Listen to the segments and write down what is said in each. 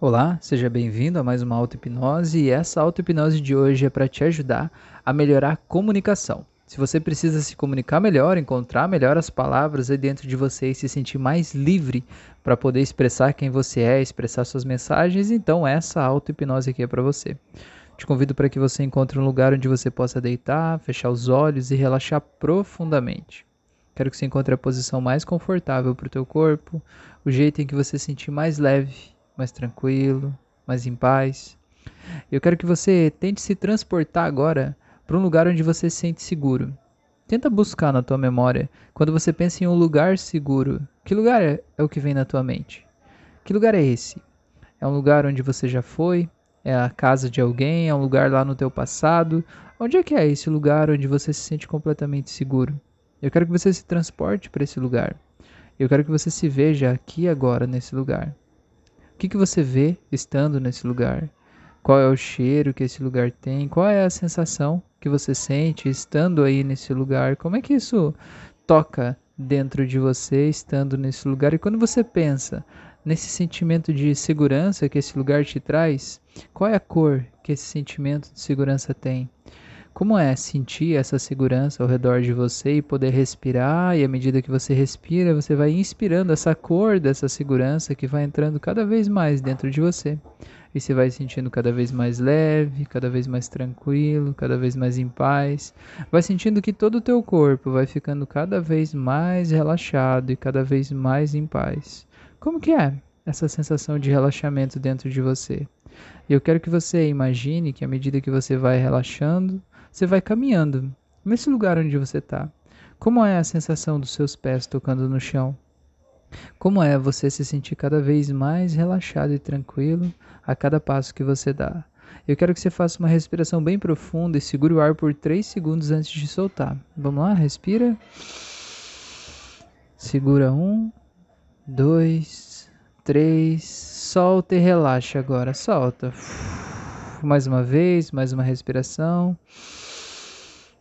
Olá, seja bem-vindo a mais uma auto-hipnose e essa auto-hipnose de hoje é para te ajudar a melhorar a comunicação. Se você precisa se comunicar melhor, encontrar melhor as palavras aí dentro de você e se sentir mais livre para poder expressar quem você é, expressar suas mensagens, então essa auto-hipnose aqui é para você. Te convido para que você encontre um lugar onde você possa deitar, fechar os olhos e relaxar profundamente. Quero que você encontre a posição mais confortável para o teu corpo, o jeito em que você se sentir mais leve mais tranquilo, mais em paz. Eu quero que você tente se transportar agora para um lugar onde você se sente seguro. Tenta buscar na tua memória, quando você pensa em um lugar seguro, que lugar é, é o que vem na tua mente? Que lugar é esse? É um lugar onde você já foi? É a casa de alguém? É um lugar lá no teu passado? Onde é que é esse lugar onde você se sente completamente seguro? Eu quero que você se transporte para esse lugar. Eu quero que você se veja aqui agora nesse lugar. Que, que você vê estando nesse lugar? Qual é o cheiro que esse lugar tem? Qual é a sensação que você sente estando aí nesse lugar? Como é que isso toca dentro de você estando nesse lugar? E quando você pensa nesse sentimento de segurança que esse lugar te traz, qual é a cor que esse sentimento de segurança tem? Como é sentir essa segurança ao redor de você e poder respirar, e à medida que você respira, você vai inspirando essa cor dessa segurança que vai entrando cada vez mais dentro de você. E você vai sentindo cada vez mais leve, cada vez mais tranquilo, cada vez mais em paz. Vai sentindo que todo o teu corpo vai ficando cada vez mais relaxado e cada vez mais em paz. Como que é essa sensação de relaxamento dentro de você? Eu quero que você imagine que à medida que você vai relaxando, você vai caminhando nesse lugar onde você está. Como é a sensação dos seus pés tocando no chão? Como é você se sentir cada vez mais relaxado e tranquilo a cada passo que você dá? Eu quero que você faça uma respiração bem profunda e segure o ar por 3 segundos antes de soltar. Vamos lá, respira. Segura um, dois, três, solta e relaxa agora. Solta. Mais uma vez, mais uma respiração.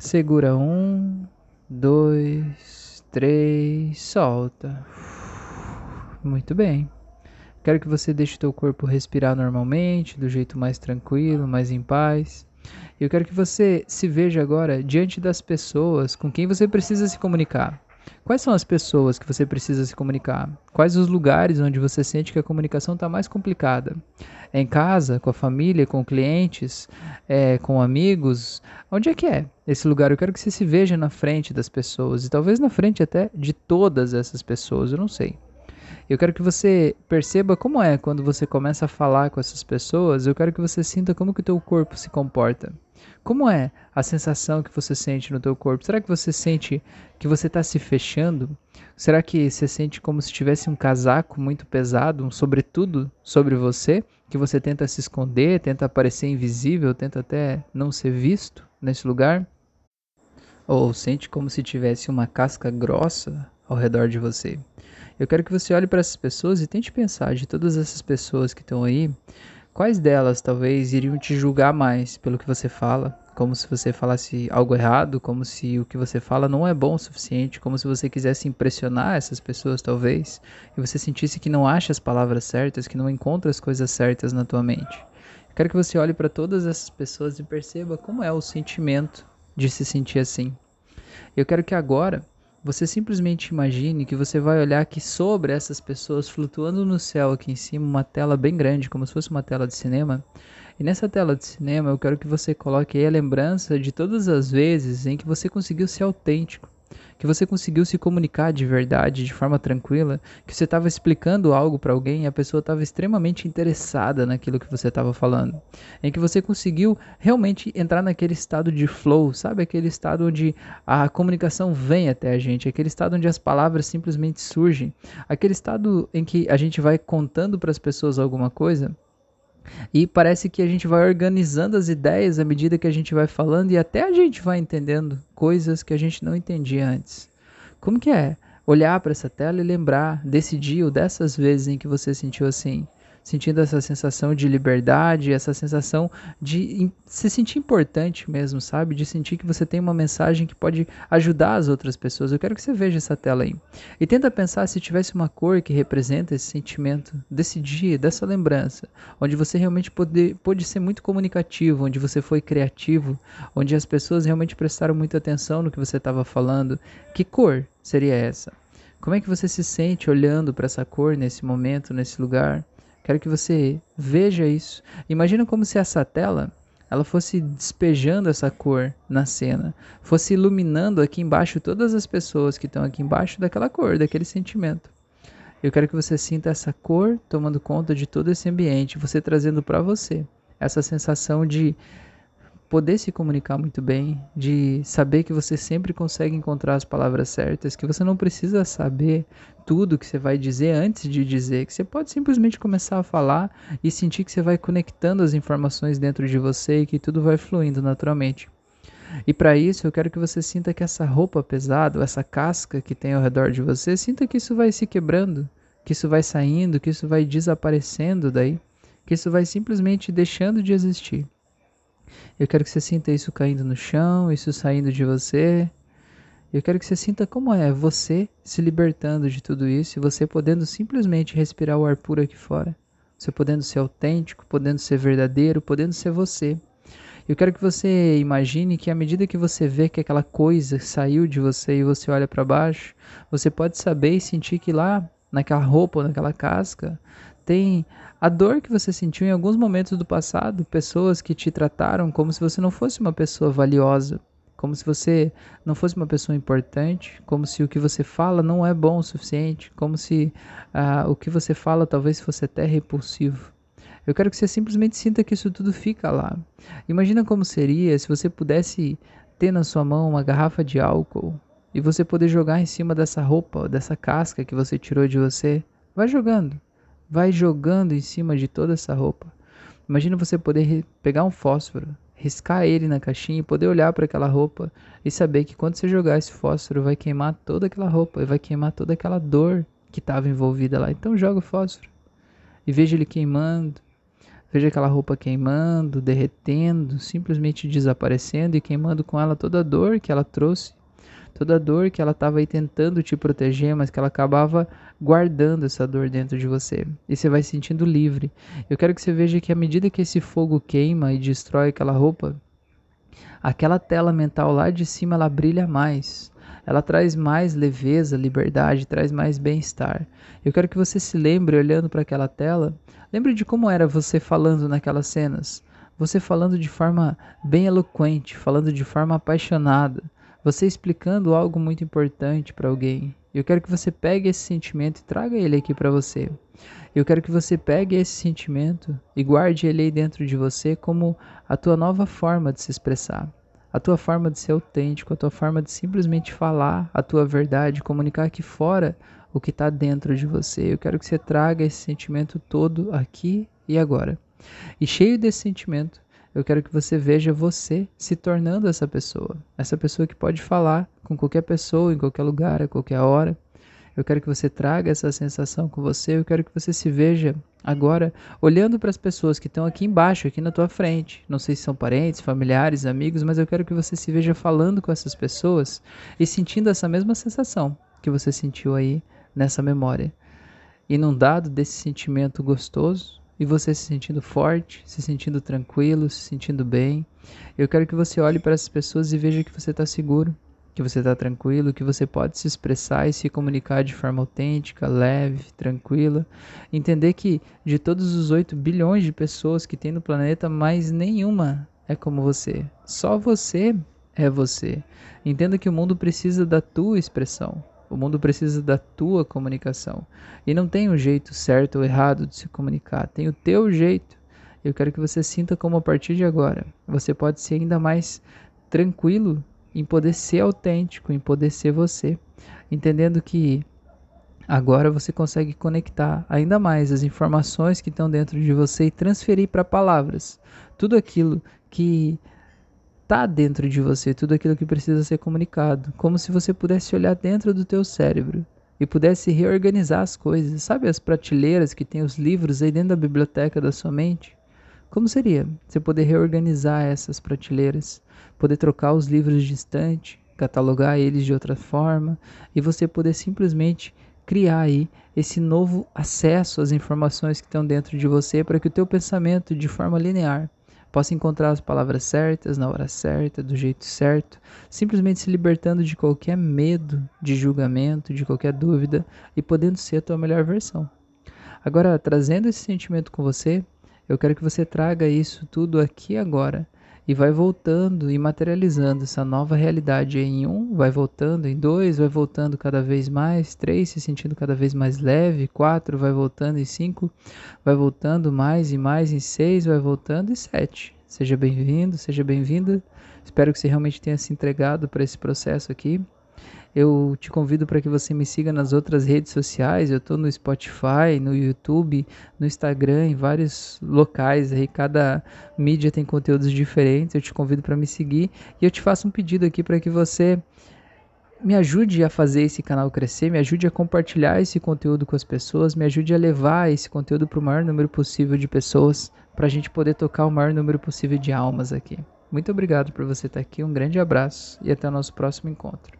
Segura um, dois, três, solta. Muito bem. Quero que você deixe teu corpo respirar normalmente, do jeito mais tranquilo, mais em paz. Eu quero que você se veja agora diante das pessoas com quem você precisa se comunicar. Quais são as pessoas que você precisa se comunicar? Quais os lugares onde você sente que a comunicação está mais complicada? É em casa, com a família, com clientes, é, com amigos? Onde é que é esse lugar? Eu quero que você se veja na frente das pessoas e talvez na frente até de todas essas pessoas, eu não sei. Eu quero que você perceba como é quando você começa a falar com essas pessoas. Eu quero que você sinta como que o teu corpo se comporta. Como é a sensação que você sente no teu corpo? Será que você sente que você está se fechando? Será que você sente como se tivesse um casaco muito pesado, um sobretudo sobre você, que você tenta se esconder, tenta parecer invisível, tenta até não ser visto nesse lugar? Ou sente como se tivesse uma casca grossa ao redor de você? Eu quero que você olhe para essas pessoas e tente pensar de todas essas pessoas que estão aí, Quais delas talvez iriam te julgar mais pelo que você fala, como se você falasse algo errado, como se o que você fala não é bom o suficiente, como se você quisesse impressionar essas pessoas talvez, e você sentisse que não acha as palavras certas, que não encontra as coisas certas na tua mente. Eu quero que você olhe para todas essas pessoas e perceba como é o sentimento de se sentir assim. Eu quero que agora você simplesmente imagine que você vai olhar aqui sobre essas pessoas flutuando no céu aqui em cima, uma tela bem grande, como se fosse uma tela de cinema. E nessa tela de cinema eu quero que você coloque aí a lembrança de todas as vezes em que você conseguiu ser autêntico que você conseguiu se comunicar de verdade, de forma tranquila, que você estava explicando algo para alguém e a pessoa estava extremamente interessada naquilo que você estava falando, em que você conseguiu realmente entrar naquele estado de flow, sabe? Aquele estado onde a comunicação vem até a gente, aquele estado onde as palavras simplesmente surgem, aquele estado em que a gente vai contando para as pessoas alguma coisa e parece que a gente vai organizando as ideias à medida que a gente vai falando e até a gente vai entendendo coisas que a gente não entendia antes. Como que é olhar para essa tela e lembrar desse dia ou dessas vezes em que você sentiu assim? Sentindo essa sensação de liberdade, essa sensação de se sentir importante mesmo, sabe? De sentir que você tem uma mensagem que pode ajudar as outras pessoas. Eu quero que você veja essa tela aí. E tenta pensar se tivesse uma cor que representa esse sentimento desse dia, dessa lembrança, onde você realmente pode, pode ser muito comunicativo, onde você foi criativo, onde as pessoas realmente prestaram muita atenção no que você estava falando. Que cor seria essa? Como é que você se sente olhando para essa cor nesse momento, nesse lugar? Quero que você veja isso. Imagina como se essa tela ela fosse despejando essa cor na cena, fosse iluminando aqui embaixo todas as pessoas que estão aqui embaixo daquela cor, daquele sentimento. Eu quero que você sinta essa cor tomando conta de todo esse ambiente, você trazendo para você essa sensação de poder se comunicar muito bem, de saber que você sempre consegue encontrar as palavras certas, que você não precisa saber tudo que você vai dizer antes de dizer, que você pode simplesmente começar a falar e sentir que você vai conectando as informações dentro de você e que tudo vai fluindo naturalmente. E para isso, eu quero que você sinta que essa roupa pesada, essa casca que tem ao redor de você, sinta que isso vai se quebrando, que isso vai saindo, que isso vai desaparecendo daí, que isso vai simplesmente deixando de existir. Eu quero que você sinta isso caindo no chão, isso saindo de você. Eu quero que você sinta como é você se libertando de tudo isso e você podendo simplesmente respirar o ar puro aqui fora. Você podendo ser autêntico, podendo ser verdadeiro, podendo ser você. Eu quero que você imagine que à medida que você vê que aquela coisa saiu de você e você olha para baixo, você pode saber e sentir que lá, naquela roupa, naquela casca, tem a dor que você sentiu em alguns momentos do passado, pessoas que te trataram como se você não fosse uma pessoa valiosa, como se você não fosse uma pessoa importante, como se o que você fala não é bom o suficiente, como se uh, o que você fala talvez fosse até repulsivo. Eu quero que você simplesmente sinta que isso tudo fica lá. Imagina como seria se você pudesse ter na sua mão uma garrafa de álcool e você poder jogar em cima dessa roupa, dessa casca que você tirou de você. Vai jogando vai jogando em cima de toda essa roupa. Imagina você poder pegar um fósforo, riscar ele na caixinha e poder olhar para aquela roupa e saber que quando você jogar esse fósforo vai queimar toda aquela roupa e vai queimar toda aquela dor que estava envolvida lá. Então joga o fósforo e veja ele queimando. Veja aquela roupa queimando, derretendo, simplesmente desaparecendo e queimando com ela toda a dor que ela trouxe toda a dor que ela estava aí tentando te proteger, mas que ela acabava guardando essa dor dentro de você. E você vai se sentindo livre. Eu quero que você veja que à medida que esse fogo queima e destrói aquela roupa, aquela tela mental lá de cima ela brilha mais. Ela traz mais leveza, liberdade, traz mais bem-estar. Eu quero que você se lembre olhando para aquela tela, lembre de como era você falando naquelas cenas. Você falando de forma bem eloquente, falando de forma apaixonada, você explicando algo muito importante para alguém. Eu quero que você pegue esse sentimento e traga ele aqui para você. Eu quero que você pegue esse sentimento e guarde ele aí dentro de você como a tua nova forma de se expressar, a tua forma de ser autêntico, a tua forma de simplesmente falar a tua verdade, comunicar aqui fora o que está dentro de você. Eu quero que você traga esse sentimento todo aqui e agora. E cheio desse sentimento, eu quero que você veja você se tornando essa pessoa. Essa pessoa que pode falar com qualquer pessoa, em qualquer lugar, a qualquer hora. Eu quero que você traga essa sensação com você. Eu quero que você se veja agora olhando para as pessoas que estão aqui embaixo, aqui na tua frente. Não sei se são parentes, familiares, amigos, mas eu quero que você se veja falando com essas pessoas e sentindo essa mesma sensação que você sentiu aí nessa memória. Inundado desse sentimento gostoso, e você se sentindo forte, se sentindo tranquilo, se sentindo bem. Eu quero que você olhe para essas pessoas e veja que você está seguro, que você está tranquilo, que você pode se expressar e se comunicar de forma autêntica, leve, tranquila. Entender que de todos os 8 bilhões de pessoas que tem no planeta, mais nenhuma é como você. Só você é você. Entenda que o mundo precisa da tua expressão. O mundo precisa da tua comunicação. E não tem um jeito certo ou errado de se comunicar, tem o teu jeito. Eu quero que você sinta como a partir de agora você pode ser ainda mais tranquilo em poder ser autêntico, em poder ser você, entendendo que agora você consegue conectar ainda mais as informações que estão dentro de você e transferir para palavras tudo aquilo que está dentro de você, tudo aquilo que precisa ser comunicado, como se você pudesse olhar dentro do teu cérebro e pudesse reorganizar as coisas. Sabe as prateleiras que tem os livros aí dentro da biblioteca da sua mente? Como seria você poder reorganizar essas prateleiras, poder trocar os livros de estante, catalogar eles de outra forma e você poder simplesmente criar aí esse novo acesso às informações que estão dentro de você para que o teu pensamento de forma linear possa encontrar as palavras certas na hora certa, do jeito certo, simplesmente se libertando de qualquer medo de julgamento, de qualquer dúvida e podendo ser a tua melhor versão. Agora, trazendo esse sentimento com você, eu quero que você traga isso tudo aqui agora e vai voltando e materializando essa nova realidade em um, vai voltando em dois, vai voltando cada vez mais, três se sentindo cada vez mais leve, quatro vai voltando em cinco, vai voltando mais e mais em seis, vai voltando em sete. Seja bem-vindo, seja bem-vinda. Espero que você realmente tenha se entregado para esse processo aqui. Eu te convido para que você me siga nas outras redes sociais. Eu estou no Spotify, no YouTube, no Instagram, em vários locais. Aí cada mídia tem conteúdos diferentes. Eu te convido para me seguir e eu te faço um pedido aqui para que você me ajude a fazer esse canal crescer, me ajude a compartilhar esse conteúdo com as pessoas, me ajude a levar esse conteúdo para o maior número possível de pessoas, para a gente poder tocar o maior número possível de almas aqui. Muito obrigado por você estar aqui, um grande abraço e até o nosso próximo encontro.